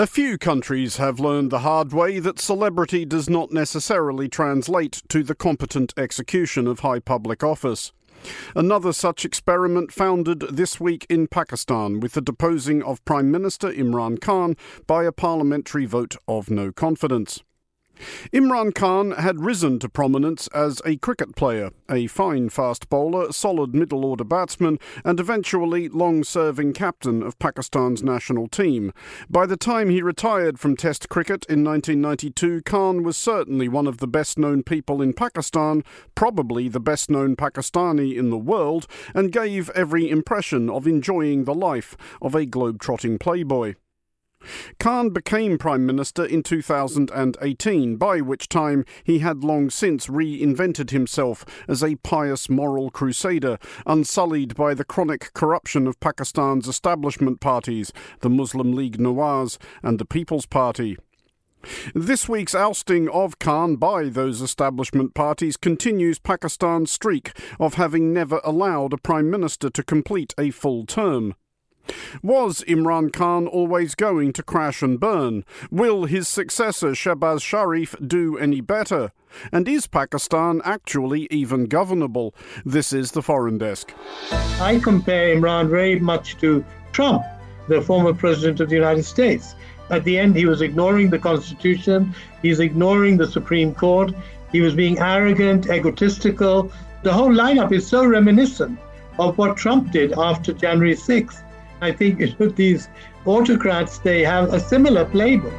A few countries have learned the hard way that celebrity does not necessarily translate to the competent execution of high public office. Another such experiment founded this week in Pakistan with the deposing of Prime Minister Imran Khan by a parliamentary vote of no confidence. Imran Khan had risen to prominence as a cricket player, a fine fast bowler, solid middle order batsman, and eventually long serving captain of Pakistan's national team. By the time he retired from Test cricket in 1992, Khan was certainly one of the best known people in Pakistan, probably the best known Pakistani in the world, and gave every impression of enjoying the life of a globe-trotting playboy. Khan became Prime Minister in 2018, by which time he had long since reinvented himself as a pious moral crusader, unsullied by the chronic corruption of Pakistan's establishment parties, the Muslim League Nawaz and the People's Party. This week's ousting of Khan by those establishment parties continues Pakistan's streak of having never allowed a Prime Minister to complete a full term. Was Imran Khan always going to crash and burn? Will his successor Shehbaz Sharif do any better? And is Pakistan actually even governable? This is the Foreign Desk. I compare Imran very much to Trump, the former president of the United States. At the end, he was ignoring the Constitution, he's ignoring the Supreme Court, he was being arrogant, egotistical. The whole lineup is so reminiscent of what Trump did after January 6th. I think these autocrats, they have a similar playbook.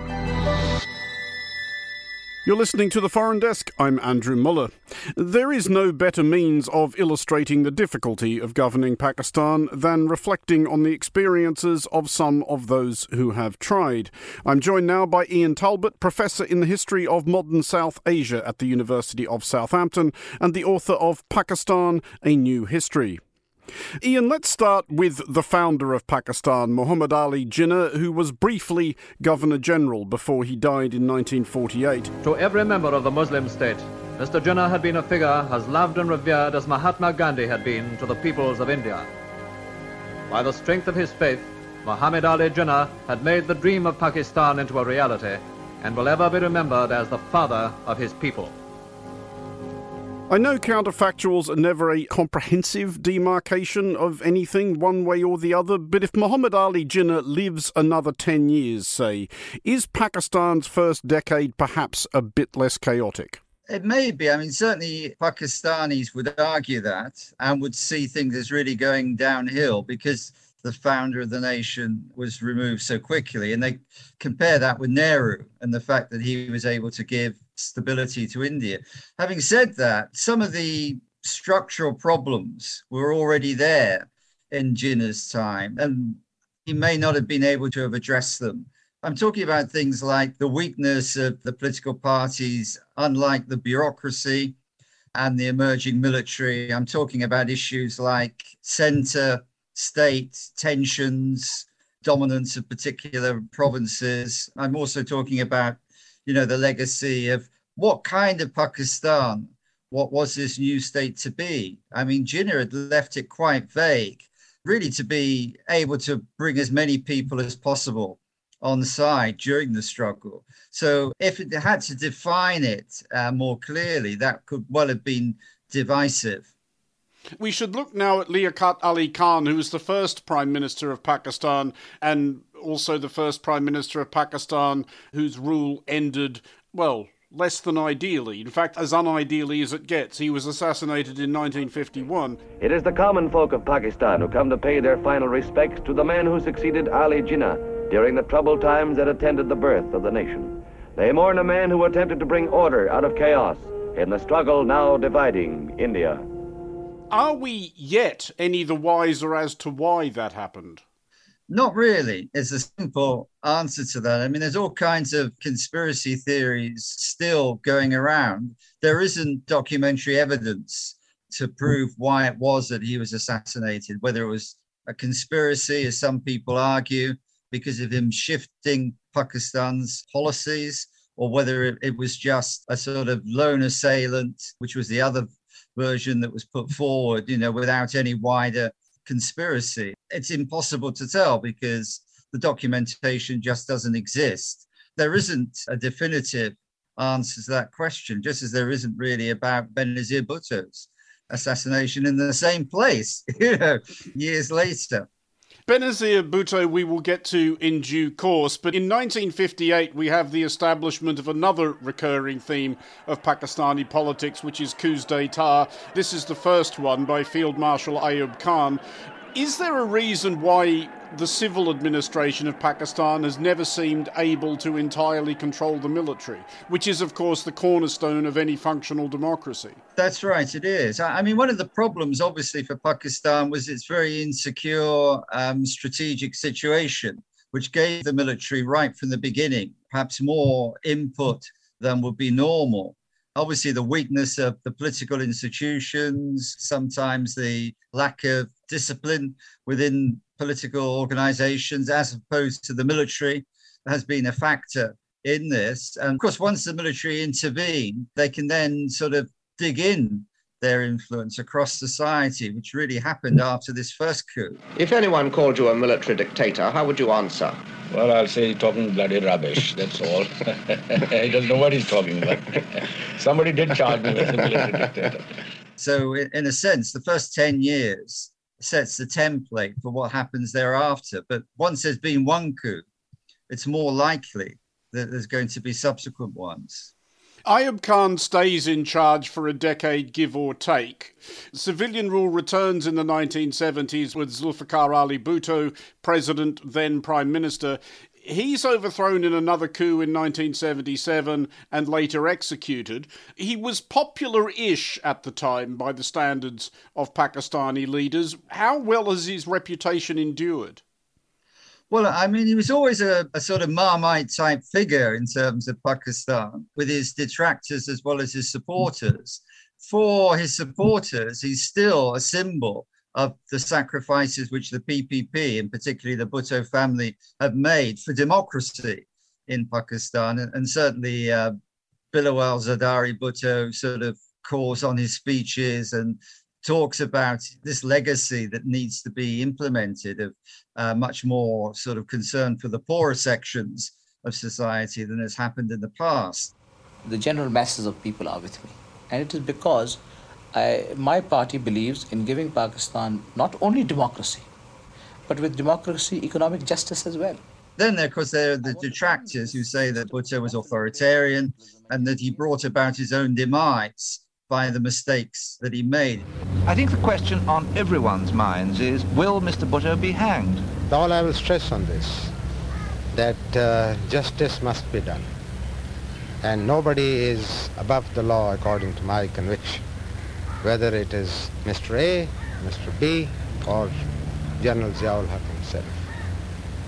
You're listening to the Foreign Desk. I'm Andrew Mueller. There is no better means of illustrating the difficulty of governing Pakistan than reflecting on the experiences of some of those who have tried. I'm joined now by Ian Talbot, Professor in the History of Modern South Asia at the University of Southampton and the author of Pakistan, A New History. Ian, let's start with the founder of Pakistan, Muhammad Ali Jinnah, who was briefly Governor General before he died in 1948. To every member of the Muslim state, Mr. Jinnah had been a figure as loved and revered as Mahatma Gandhi had been to the peoples of India. By the strength of his faith, Muhammad Ali Jinnah had made the dream of Pakistan into a reality and will ever be remembered as the father of his people. I know counterfactuals are never a comprehensive demarcation of anything one way or the other, but if Muhammad Ali Jinnah lives another 10 years, say, is Pakistan's first decade perhaps a bit less chaotic? It may be. I mean, certainly Pakistanis would argue that and would see things as really going downhill because the founder of the nation was removed so quickly. And they compare that with Nehru and the fact that he was able to give stability to India. Having said that, some of the structural problems were already there in Jinnah's time, and he may not have been able to have addressed them. I'm talking about things like the weakness of the political parties, unlike the bureaucracy and the emerging military. I'm talking about issues like center state tensions, dominance of particular provinces. I'm also talking about you know, the legacy of what kind of Pakistan, what was this new state to be? I mean, Jinnah had left it quite vague, really to be able to bring as many people as possible on side during the struggle. So if it had to define it uh, more clearly, that could well have been divisive. We should look now at Liaquat Ali Khan, who was the first Prime Minister of Pakistan and also the first Prime Minister of Pakistan whose rule ended, well, less than ideally. In fact, as unideally as it gets. He was assassinated in 1951. It is the common folk of Pakistan who come to pay their final respects to the man who succeeded Ali Jinnah during the troubled times that attended the birth of the nation. They mourn a man who attempted to bring order out of chaos in the struggle now dividing India. Are we yet any the wiser as to why that happened? Not really. It's a simple answer to that. I mean, there's all kinds of conspiracy theories still going around. There isn't documentary evidence to prove why it was that he was assassinated, whether it was a conspiracy, as some people argue, because of him shifting Pakistan's policies, or whether it, was just a sort of lone assailant, which was the other version that was put forward, you know, without any wider conspiracy. It's impossible to tell because the documentation just doesn't exist. There isn't a definitive answer to that question, just as there isn't really about Benazir Bhutto's assassination in the same place, you know, years later. Benazir Bhutto we will get to in due course, but in 1958 we have the establishment of another recurring theme of Pakistani politics, which is coups d'etat. This is the first one by Field Marshal Ayub Khan. Is there a reason why the civil administration of Pakistan has never seemed able to entirely control the military, which is, of course, the cornerstone of any functional democracy. That's right, it is. I mean, one of the problems, obviously, for Pakistan was its very insecure um, strategic situation, which gave the military right from the beginning perhaps more input than would be normal obviously the weakness of the political institutions, sometimes the lack of discipline within political organizations as opposed to the military has been a factor in this. And of course, once the military intervene, they can then sort of dig in their influence across society, which really happened after this first coup. If anyone called you a military dictator, how would you answer? Well, I'll say he's talking bloody rubbish, that's all. he doesn't know what he's talking about. Somebody did charge me with a military dictator. So, in a sense, the first 10 years sets the template for what happens thereafter. But once there's been one coup, it's more likely that there's going to be subsequent ones. Ayub Khan stays in charge for a decade, give or take. Civilian rule returns in the 1970s with Zulfikar Ali Bhutto, president, then prime minister. He's overthrown in another coup in 1977 and later executed. He was popular ish at the time by the standards of Pakistani leaders. How well has his reputation endured? Well, I mean, he was always a, a, sort of Marmite type figure in terms of Pakistan, with his detractors as well as his supporters. For his supporters, he's still a symbol of the sacrifices which the PPP, and particularly the Bhutto family, have made for democracy in Pakistan. And, and certainly, uh, Bilawal Zardari Bhutto sort of calls on his speeches and talks about this legacy that needs to be implemented of uh, much more sort of concern for the poorer sections of society than has happened in the past. The general masses of people are with me. And it is because I, my party believes in giving Pakistan not only democracy, but with democracy, economic justice as well. Then, of course, there are the detractors who say that Bhutto was authoritarian and that he brought about his own demise by the mistakes that he made. I think the question on everyone's minds is, will Mr. Bhutto be hanged? All I will stress on this, that uh, justice must be done. And nobody is above the law according to my conviction, whether it is Mr. A, Mr. B, or General Ziaul Haq himself.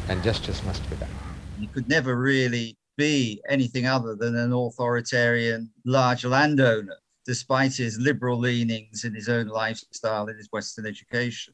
And justice must be done. He could never really be anything other than an authoritarian large landowner despite his liberal leanings in his own lifestyle and his Western education.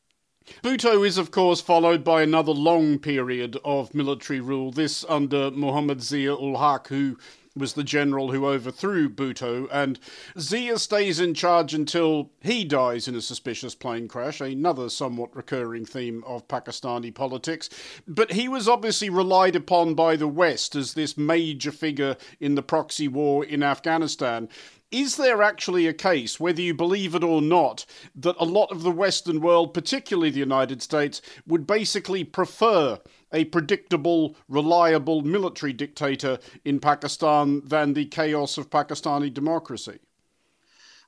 Bhutto is, of course, followed by another long period of military rule, this under Muhammad Zia ul Haq, who was the general who overthrew Bhutto, and Zia stays in charge until he dies in a suspicious plane crash, another somewhat recurring theme of Pakistani politics. But he was obviously relied upon by the West as this major figure in the proxy war in Afghanistan. Is there actually a case, whether you believe it or not, that a lot of the Western world, particularly the United States, would basically prefer a predictable, reliable military dictator in Pakistan than the chaos of Pakistani democracy?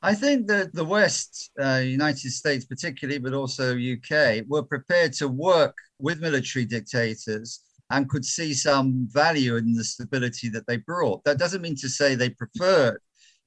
I think that the West, uh, United States particularly, but also UK, were prepared to work with military dictators and could see some value in the stability that they brought. That doesn't mean to say they preferred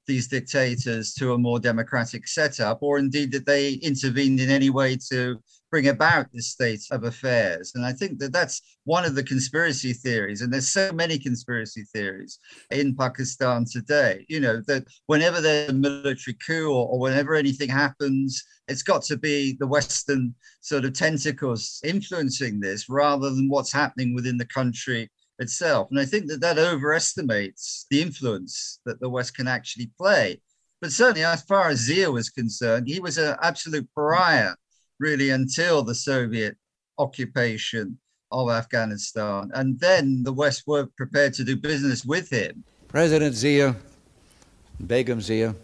these dictators to a more democratic setup, or indeed that they intervened in any way to bring about this state of affairs. And I think that that's one of the conspiracy theories. And there's so many conspiracy theories in Pakistan today, you know, that whenever there's a military coup or, or whenever anything happens, it's got to be the Western sort of tentacles influencing this rather than what's happening within the country itself. And I think that that overestimates the influence that the West can actually play. But certainly, as far as Zia was concerned, he was an absolute pariah, really, until the Soviet occupation of Afghanistan. And then the West were prepared to do business with him. President Zia, Begum Zia,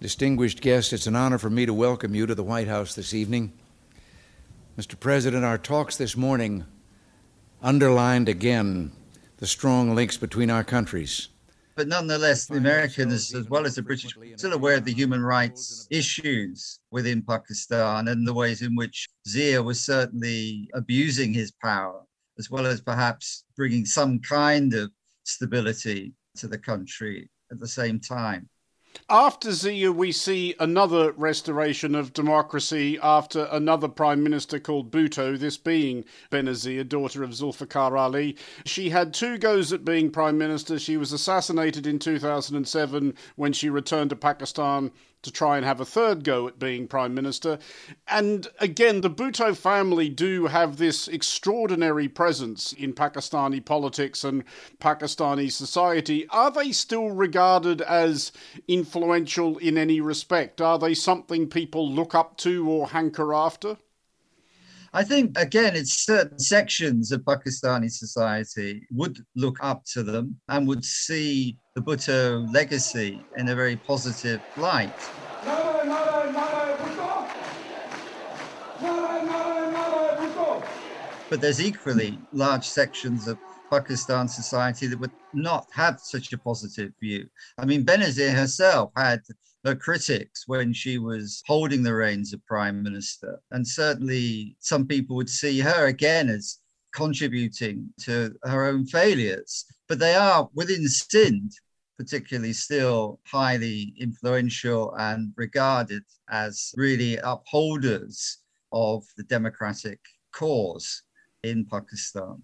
distinguished guests, it's an honor for me to welcome you to the White House this evening. Mr. President, our talks this morning underlined again the strong links between our countries. But nonetheless, the Americans, as well as the British, are still aware of the human rights issues within Pakistan and the ways in which Zia was certainly abusing his power, as well as perhaps bringing some kind of stability to the country at the same time. After Zia, we see another restoration of democracy after another prime minister called Bhutto, this being Benazir, daughter of Zulfikar Ali. She had two goes at being prime minister. She was assassinated in 2007 when she returned to Pakistan to try and have a third go at being Prime Minister. And again, the Bhutto family do have this extraordinary presence in Pakistani politics and Pakistani society. Are they still regarded as influential in any respect? Are they something people look up to or hanker after? I think, again, it's certain sections of Pakistani society would look up to them and would see the Bhutto legacy in a very positive light. But there's equally large sections of Pakistan society that would not have such a positive view. I mean, Benazir herself had her critics when she was holding the reins of prime minister. And certainly some people would see her again as contributing to her own failures. But they are within Sindh, particularly still highly influential and regarded as really upholders of the democratic cause in Pakistan.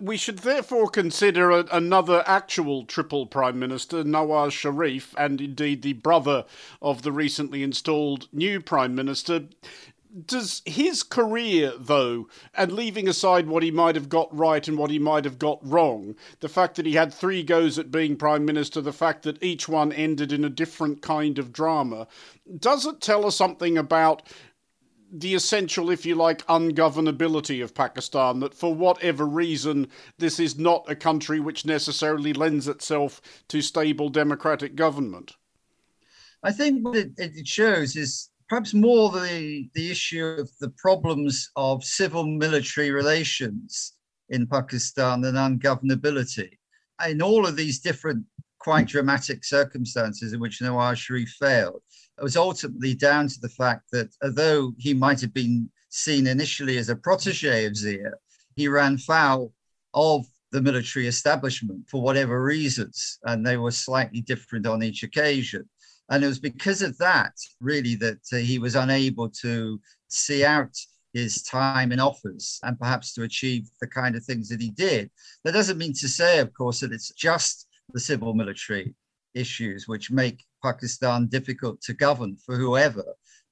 We should therefore consider a, another actual triple prime minister, Nawaz Sharif, and indeed the brother of the recently installed new prime minister. Does his career, though, and leaving aside what he might have got right and what he might have got wrong, the fact that he had three goes at being prime minister, the fact that each one ended in a different kind of drama, does it tell us something about the essential, if you like, ungovernability of Pakistan, that for whatever reason, this is not a country which necessarily lends itself to stable democratic government? I think what it, it shows is perhaps more the, the issue of the problems of civil military relations in Pakistan than ungovernability. In all of these different quite dramatic circumstances in which Nawaz Sharif failed, was ultimately down to the fact that although he might have been seen initially as a protege of Zia, he ran foul of the military establishment for whatever reasons, and they were slightly different on each occasion. And it was because of that, really, that uh, he was unable to see out his time in office and perhaps to achieve the kind of things that he did. That doesn't mean to say, of course, that it's just the civil military issues which make Pakistan difficult to govern for whoever,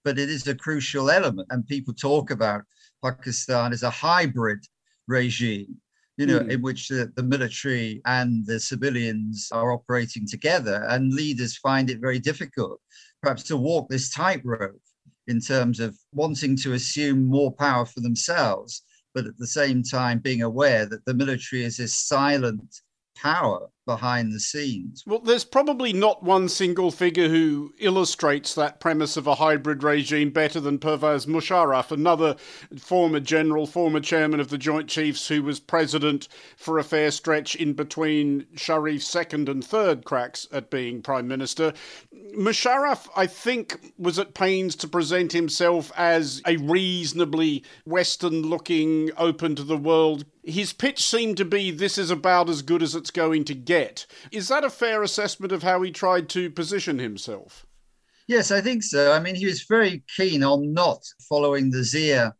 but it is a crucial element. And people talk about Pakistan as a hybrid regime, you know, mm. in which the, the military and the civilians are operating together, and leaders find it very difficult, perhaps, to walk this tightrope in terms of wanting to assume more power for themselves, but at the same time being aware that the military is this silent power behind the scenes. Well, there's probably not one single figure who illustrates that premise of a hybrid regime better than Pervez Musharraf, another former general, former chairman of the Joint Chiefs, who was president for a fair stretch in between Sharif's second and third cracks at being prime minister. Musharraf, I think, was at pains to present himself as a reasonably Western looking, open to the world his pitch seemed to be this is about as good as it's going to get. Is that a fair assessment of how he tried to position himself? Yes, I think so. I mean, he was very keen on not following the Zia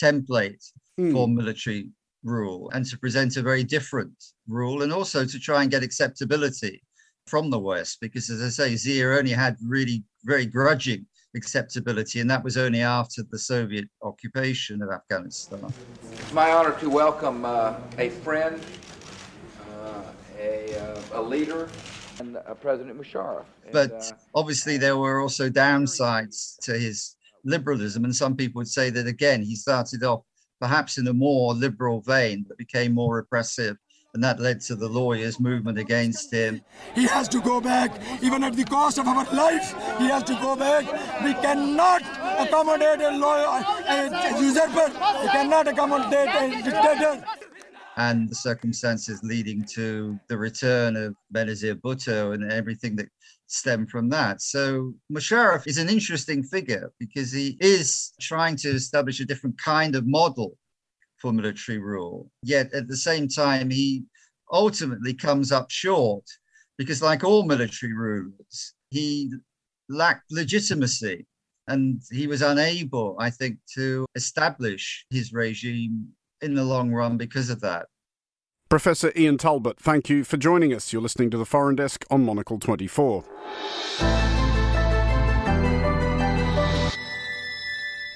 template hmm. for military rule and to present a very different rule and also to try and get acceptability from the West because, as I say, Zia only had really very grudging acceptability, and that was only after the Soviet occupation of Afghanistan. It's my honor to welcome uh, a friend, a, leader, and uh, President Musharraf. And, but uh, obviously, there were also downsides to his liberalism, and some people would say that again, he started off perhaps in a more liberal vein, but became more repressive. And that led to the lawyers' movement against him. He has to go back, even at the cost of our life. He has to go back. We cannot accommodate a lawyer, a usurper. We cannot accommodate a dictator and the circumstances leading to the return of Benazir Bhutto and everything that stemmed from that. So Musharraf is an interesting figure because he is trying to establish a different kind of model for military rule. Yet at the same time, he ultimately comes up short because, like all military rulers, he lacked legitimacy and he was unable, I think, to establish his regime in the long run because of that. Professor Ian Talbot, thank you for joining us. You're listening to the Foreign Desk on Monocle 24.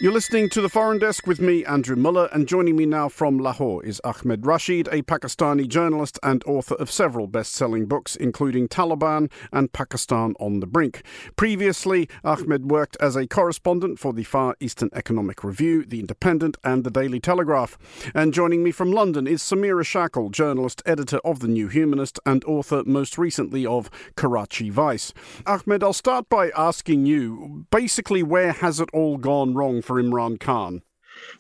You're listening to the Foreign Desk with me, Andrew Mueller, and joining me now from Lahore is Ahmed Rashid, a Pakistani journalist and author of several best selling books, including Taliban and Pakistan on the Brink. Previously, Ahmed worked as a correspondent for the Far Eastern Economic Review, The Independent, and The Daily Telegraph. And joining me from London is Samira Shackle, journalist, editor of The New Humanist, and author most recently of Karachi Vice. Ahmed, I'll start by asking you basically, where has it all gone wrong? For Imran Khan?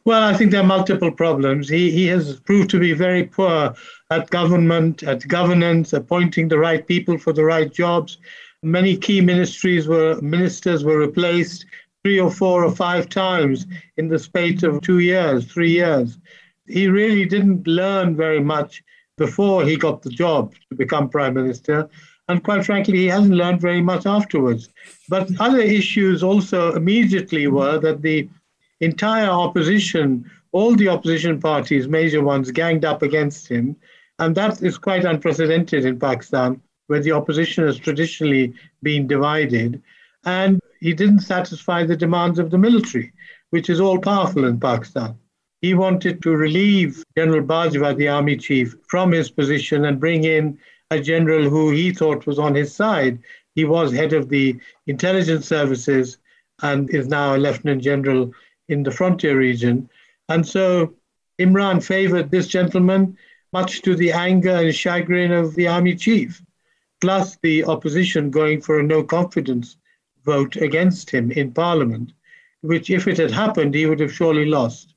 Well, I think there are multiple problems. He, he has proved to be very poor at government, at governance, appointing the right people for the right jobs. Many key ministries were ministers were replaced three or four or five times in the space of two years, three years. He really didn't learn very much before he got the job to become prime minister. And quite frankly, he hasn't learned very much afterwards. But other issues also immediately were that the entire opposition, all the opposition parties, major ones, ganged up against him. And that is quite unprecedented in Pakistan, where the opposition has traditionally been divided. And he didn't satisfy the demands of the military, which is all powerful in Pakistan. He wanted to relieve General Bajwa, the army chief, from his position and bring in a general who he thought was on his side. He was head of the intelligence services and is now a lieutenant general in the frontier region. And so Imran favored this gentleman, much to the anger and chagrin of the army chief, plus the opposition going for a no confidence vote against him in parliament, which, if it had happened, he would have surely lost.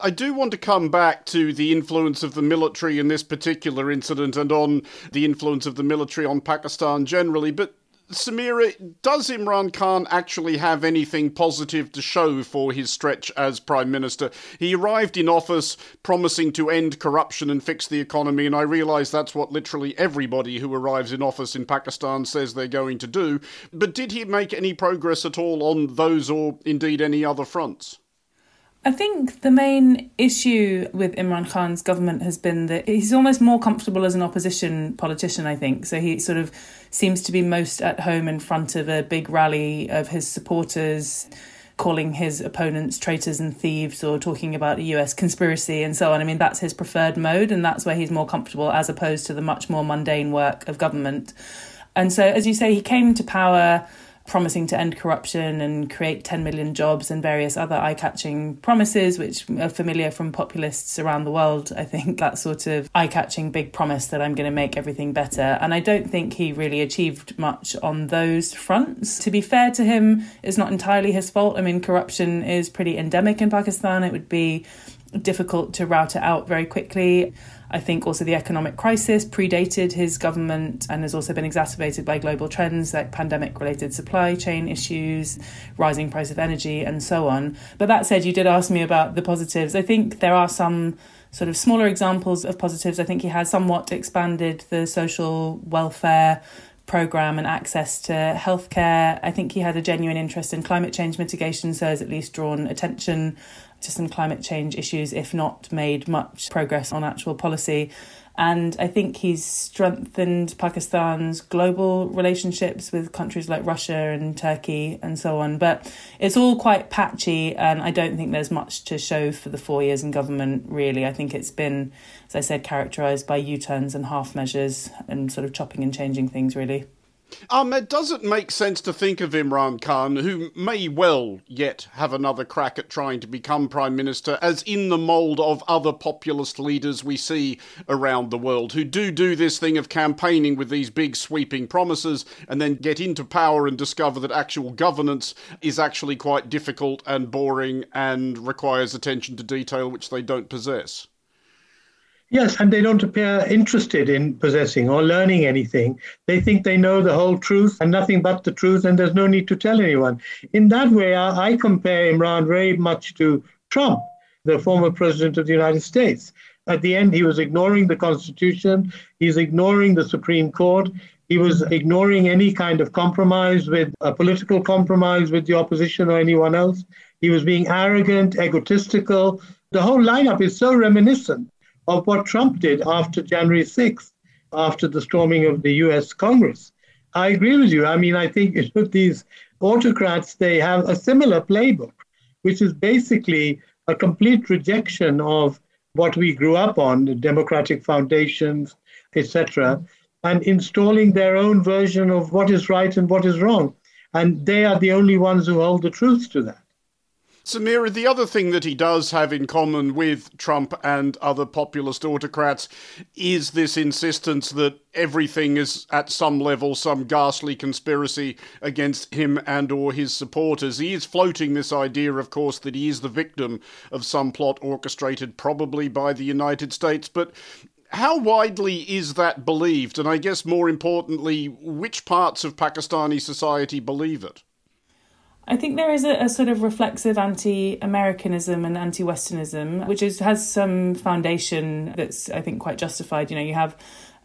I do want to come back to the influence of the military in this particular incident and on the influence of the military on Pakistan generally, but Samira, does Imran Khan actually have anything positive to show for his stretch as Prime Minister? He arrived in office promising to end corruption and fix the economy, and I realise that's what literally everybody who arrives in office in Pakistan says they're going to do. But did he make any progress at all on those or indeed any other fronts? I think the main issue with Imran Khan's government has been that he's almost more comfortable as an opposition politician, I think. So he sort of seems to be most at home in front of a big rally of his supporters, calling his opponents traitors and thieves or talking about a US conspiracy and so on. I mean, that's his preferred mode, and that's where he's more comfortable as opposed to the much more mundane work of government. And so, as you say, he came to power promising to end corruption and create 10 million jobs and various other eye catching promises, which are familiar from populists around the world. I think that sort of eye catching big promise that I'm going to make everything better. And I don't think he really achieved much on those fronts. To be fair to him, it's not entirely his fault. I mean, corruption is pretty endemic in Pakistan. It would be difficult to route it out very quickly. I think also the economic crisis predated his government and has also been exacerbated by global trends like pandemic related supply chain issues, rising price of energy, and so on. But that said, you did ask me about the positives. I think there are some sort of smaller examples of positives. I think he has somewhat expanded the social welfare program and access to healthcare. I think he had a genuine interest in climate change mitigation, so has at least drawn attention to some climate change issues, if not made much progress on actual policy. And I think he's strengthened Pakistan's global relationships with countries like Russia and Turkey and so on. But it's all quite patchy, and I don't think there's much to show for the four years in government, really. I think it's been, as I said, characterised by U turns and half measures and sort of chopping and changing things, really. Does it make sense to think of Imran Khan, who may well yet have another crack at trying to become Prime Minister, as in the mould of other populist leaders we see around the world, who do do this thing of campaigning with these big sweeping promises and then get into power and discover that actual governance is actually quite difficult and boring and requires attention to detail which they don't possess? Yes, and they don't appear interested in possessing or learning anything. They think they know the whole truth and nothing but the truth, and there's no need to tell anyone. In that way, I, I compare Imran very much to Trump, the former president of the United States. At the end, he was ignoring the Constitution, he's ignoring the Supreme Court. He was ignoring any kind of compromise with a political compromise with the opposition or anyone else. He was being arrogant, egotistical. The whole lineup is so reminiscent of what Trump did after January 6th, after the storming of the US Congress. I agree with you. I mean, I think these autocrats, they have a similar playbook, which is basically a complete rejection of what we grew up on, the democratic foundations, etc., and installing their own version of what is right and what is wrong. And they are the only ones who hold the truth to that. Samira, the other thing that he does have in common with Trump and other populist autocrats is this insistence that everything is at some level some ghastly conspiracy against him and or his supporters. He is floating this idea, of course, that he is the victim of some plot orchestrated probably by the United States, but how widely is that believed? And I guess more importantly, which parts of Pakistani society believe it? I think there is a, a sort of reflexive anti-Americanism and anti-Westernism, which is, has some foundation that's I think quite justified. You know, you have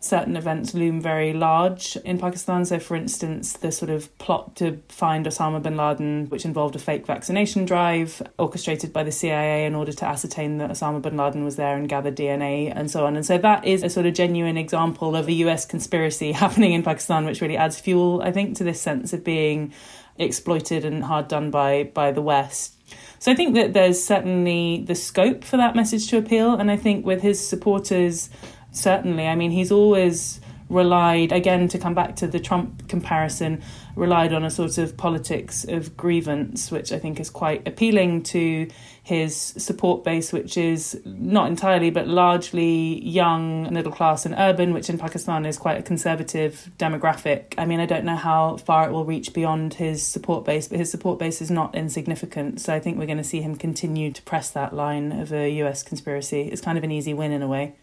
certain events loom very large in Pakistan. So, for instance, the sort of plot to find Osama bin Laden, which involved a fake vaccination drive orchestrated by the CIA in order to ascertain that Osama bin Laden was there and gather DNA and so on. And so, that is a sort of genuine example of a US conspiracy happening in Pakistan, which really adds fuel, I think, to this sense of being exploited and hard done by by the West. So I think that there's certainly the scope for that message to appeal, and I think with his supporters, certainly. I mean, he's always relied again to come back to the Trump comparison relied on a sort of politics of grievance which I think is quite appealing to his support base which is not entirely but largely young middle class and urban which in Pakistan is quite a conservative demographic. I mean I don't know how far it will reach beyond his support base but his support base is not insignificant so I think we're going to see him continue to press that line of a US conspiracy. It's kind of an easy win in a way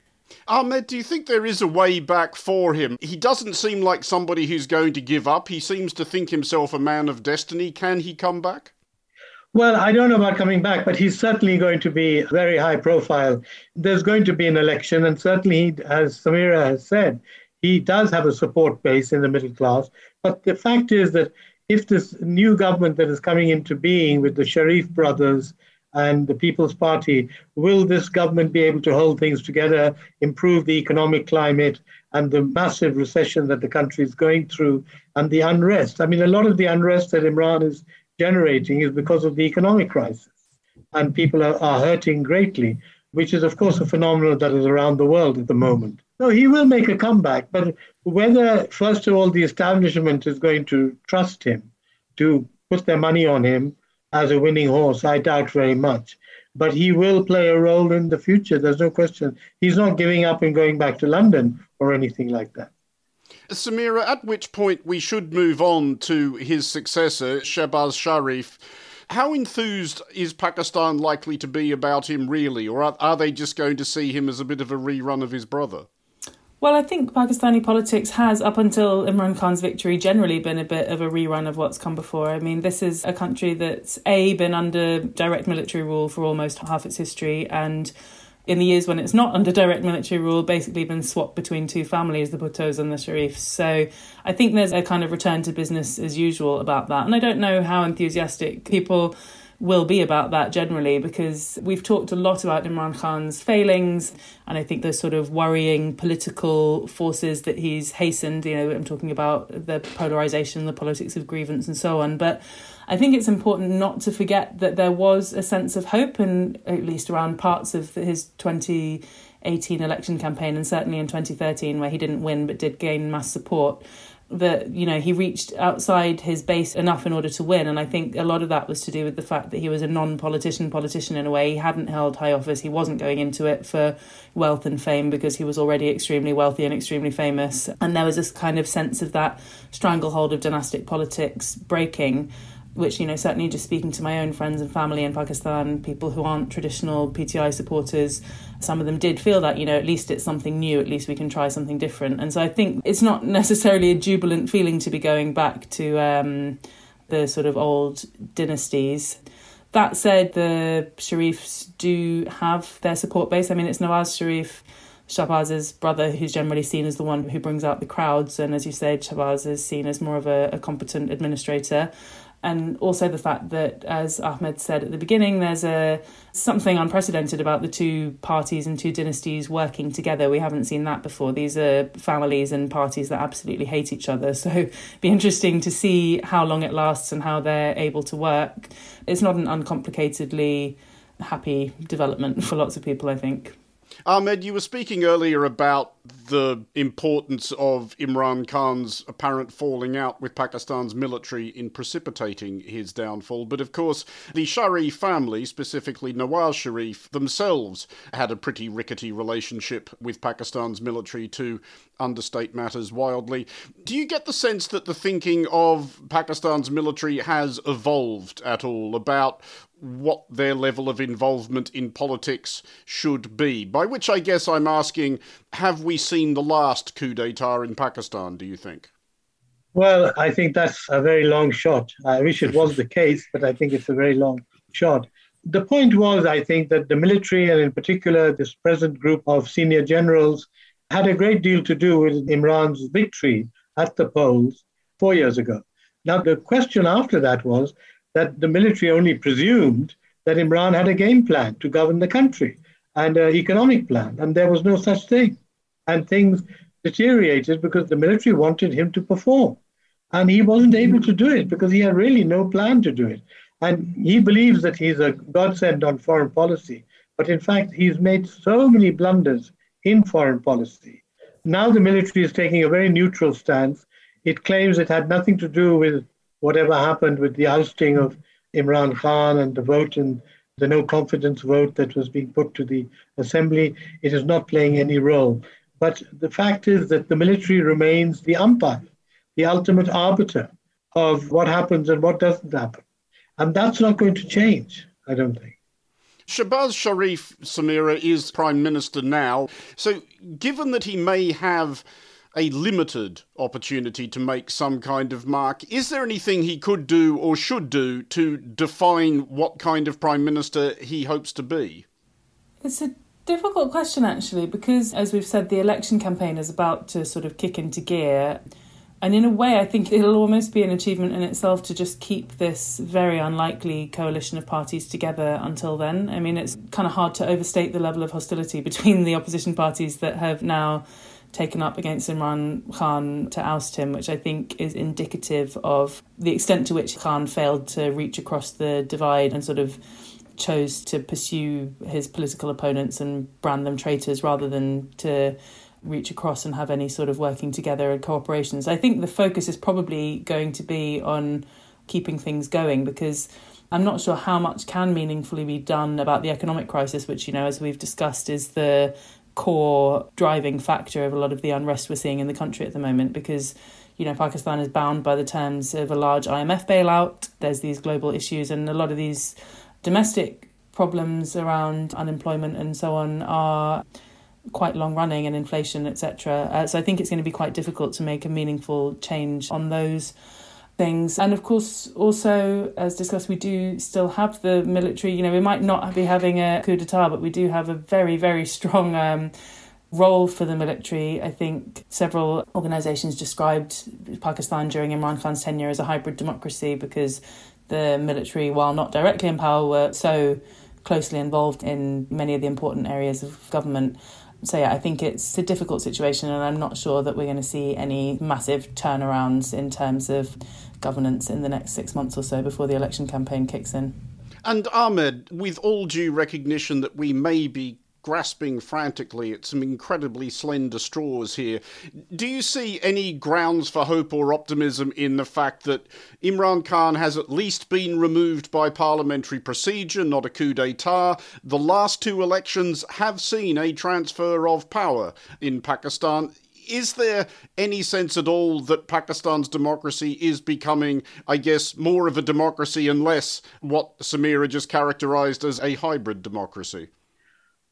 Ahmed, do you think there is a way back for him? He doesn't seem like somebody who's going to give up. He seems to think himself a man of destiny. Can he come back? Well, I don't know about coming back, but he's certainly going to be very high profile. There's going to be an election, and certainly, as Samira has said, he does have a support base in the middle class. But the fact is that if this new government that is coming into being with the Sharif brothers and the People's Party, will this government be able to hold things together, improve the economic climate, and the massive recession that the country is going through, and the unrest? I mean, a lot of the unrest that Imran is generating is because of the economic crisis, and people are, are hurting greatly, which is, of course, a phenomenon that is around the world at the moment. No, he will make a comeback, but whether, first of all, the establishment is going to trust him to put their money on him as a winning horse, I doubt very much. But he will play a role in the future. There's no question. He's not giving up and going back to London or anything like that. Samira, at which point we should move on to his successor, Shehbaz Sharif. How enthused is Pakistan likely to be about him, really? Or are, are they just going to see him as a bit of a rerun of his brother? Well, I think Pakistani politics has, up until Imran Khan's victory, generally been a bit of a rerun of what's come before. I mean, this is a country that's A, been under direct military rule for almost half its history, and in the years when it's not under direct military rule, basically been swapped between two families, the Bhuttos and the Sharifs. So I think there's a kind of return to business as usual about that. And I don't know how enthusiastic people will be about that generally because we've talked a lot about Imran Khan's failings and I think those sort of worrying political forces that he's hastened. You know, I'm talking about the polarization, the politics of grievance, and so on. But I think it's important not to forget that there was a sense of hope, and at least around parts of his 2018 election campaign, and certainly in 2013, where he didn't win but did gain mass support that you know he reached outside his base enough in order to win. And i think a lot of that was to do with the fact that he was a non-politician politician in a way. He hadn't held high office. He wasn't going into it for wealth and fame because he was already extremely wealthy and extremely famous. And there was this kind of sense of that stranglehold of dynastic politics breaking which you know certainly just speaking to my own friends and family in Pakistan, people who aren't traditional PTI supporters, some of them did feel that you know at least it's something new, at least we can try something different. And so I think it's not necessarily a jubilant feeling to be going back to um, the sort of old dynasties. That said, the Sharifs do have their support base. I mean, it's Nawaz Sharif. Shahbaz's brother, who's generally seen as the one who brings out the crowds, and as you said, Shahbaz is seen as more of a, a competent administrator and also the fact that, as Ahmed said at the beginning, there's a something unprecedented about the two parties and two dynasties working together. We haven't seen that before. These are families and parties that absolutely hate each other. So, be interesting to see how long it lasts and how they're able to work. It's not an uncomplicatedly happy development for lots of people, I think. Ahmed, you were speaking earlier about the importance of Imran Khan's apparent falling out with Pakistan's military in precipitating his downfall. But of course, the Sharif family, specifically Nawaz Sharif, themselves had a pretty rickety relationship with Pakistan's military to understate matters wildly. Do you get the sense that the thinking of Pakistan's military has evolved at all about what their level of involvement in politics should be. By which I guess I'm asking, have we seen the last coup d'etat in Pakistan, do you think? Well, I think that's a very long shot. I wish it was the case, but I think it's a very long shot. The point was, I think, that the military, and in particular this present group of senior generals, had a great deal to do with Imran's victory at the polls four years ago. Now, the question after that was that the military only presumed that Imran had a game plan to govern the country and an economic plan, and there was no such thing. And things deteriorated because the military wanted him to perform. And he wasn't able to do it because he had really no plan to do it. And he believes that he's a godsend on foreign policy. But in fact, he's made so many blunders in foreign policy. Now the military is taking a very neutral stance. It claims it had nothing to do with whatever happened with the ousting of Imran Khan and the vote and the no confidence vote that was being put to the assembly, it is not playing any role. But the fact is that the military remains the umpire, the ultimate arbiter of what happens and what doesn't happen. And that's not going to change, I don't think. Shahbaz Sharif, Samira, is Prime Minister now. So, given that he may have a limited opportunity to make some kind of mark. Is there anything he could do or should do to define what kind of Prime Minister he hopes to be? It's a difficult question, actually, because as we've said, the election campaign is about to sort of kick into gear. And in a way, I think it'll almost be an achievement in itself to just keep this very unlikely coalition of parties together until then. I mean, it's kind of hard to overstate the level of hostility between the opposition parties that have now taken up against Imran Khan to oust him, which I think is indicative of the extent to which Khan failed to reach across the divide and sort of chose to pursue his political opponents and brand them traitors rather than to reach across and have any sort of working together and cooperation. So I think the focus is probably going to be on keeping things going because I'm not sure how much can meaningfully be done about the economic crisis, which, you know, as we've discussed, is the core driving factor of a lot of the unrest we're seeing in the country at the moment because you know Pakistan is bound by the terms of a large IMF bailout. There's these global issues and a lot of these domestic problems around unemployment and so on are quite long running and inflation etc uh, so I think it's going to be quite difficult to make a meaningful change on those things. And of course, also, as discussed, we do still have the military. You know, we might not be having a coup d'etat, but we do have a very, very strong. Um, role for the military. I think several organisations described Pakistan during Imran Khan's tenure as a hybrid democracy because the military, while not directly in power, were so closely involved in many of the important areas of government. So, yeah, I think it's a difficult situation, and I'm not sure that we're going to see any massive turnarounds in terms of governance in the next six months or so before the election campaign kicks in. And Ahmed, with all due recognition that we may be grasping frantically at some incredibly slender straws here. Do you see any grounds for hope or optimism in the fact that Imran Khan has at least been removed by parliamentary procedure, not a coup d'etat? The last two elections have seen a transfer of power in Pakistan is there any sense at all that Pakistan's democracy is becoming, I guess, more of a democracy and less what Samira just characterized as a hybrid democracy?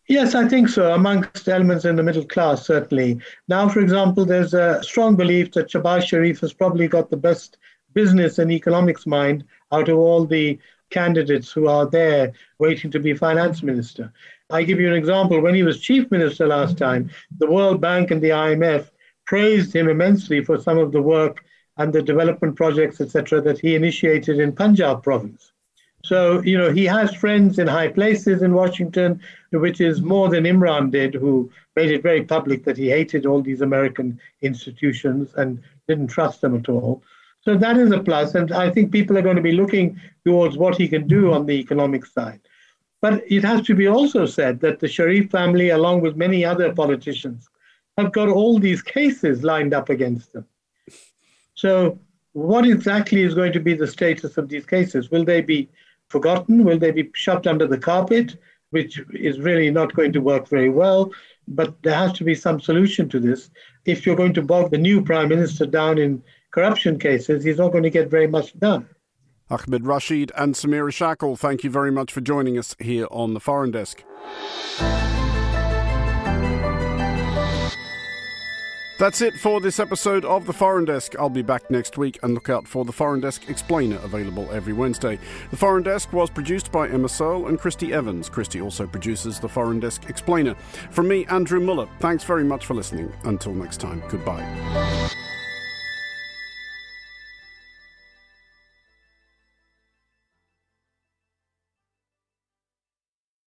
Yes, I think so, amongst elements in the middle class, certainly. Now, for example, there's a strong belief that Shehbaz Sharif has probably got the best business and economics mind out of all the candidates who are there waiting to be finance minister. I give you an example. When he was chief minister last time, the World Bank and the IMF praised him immensely for some of the work and the development projects, etc., that he initiated in Punjab province. So, you know, he has friends in high places in Washington, which is more than Imran did, who made it very public that he hated all these American institutions and didn't trust them at all. So that is a. And I think people are going to be looking towards what he can do on the economic side. But it has to be also said that the Sharif family, along with many other politicians, have got all these cases lined up against them. So, what exactly is going to be the status of these cases? Will they be forgotten? Will they be shoved under the carpet, which is really not going to work very well? But there has to be some solution to this. If you're going to bog the new prime minister down in corruption cases, he's not going to get very much done. Ahmed Rashid and Samira Shackle, thank you very much for joining us here on the Foreign Desk. That's it for this episode of The Foreign Desk. I'll be back next week and look out for The Foreign Desk Explainer available every Wednesday. The Foreign Desk was produced by Emma Searle and Christy Evans. Christy also produces The Foreign Desk Explainer. From me, Andrew Mueller, thanks very much for listening. Until next time, goodbye.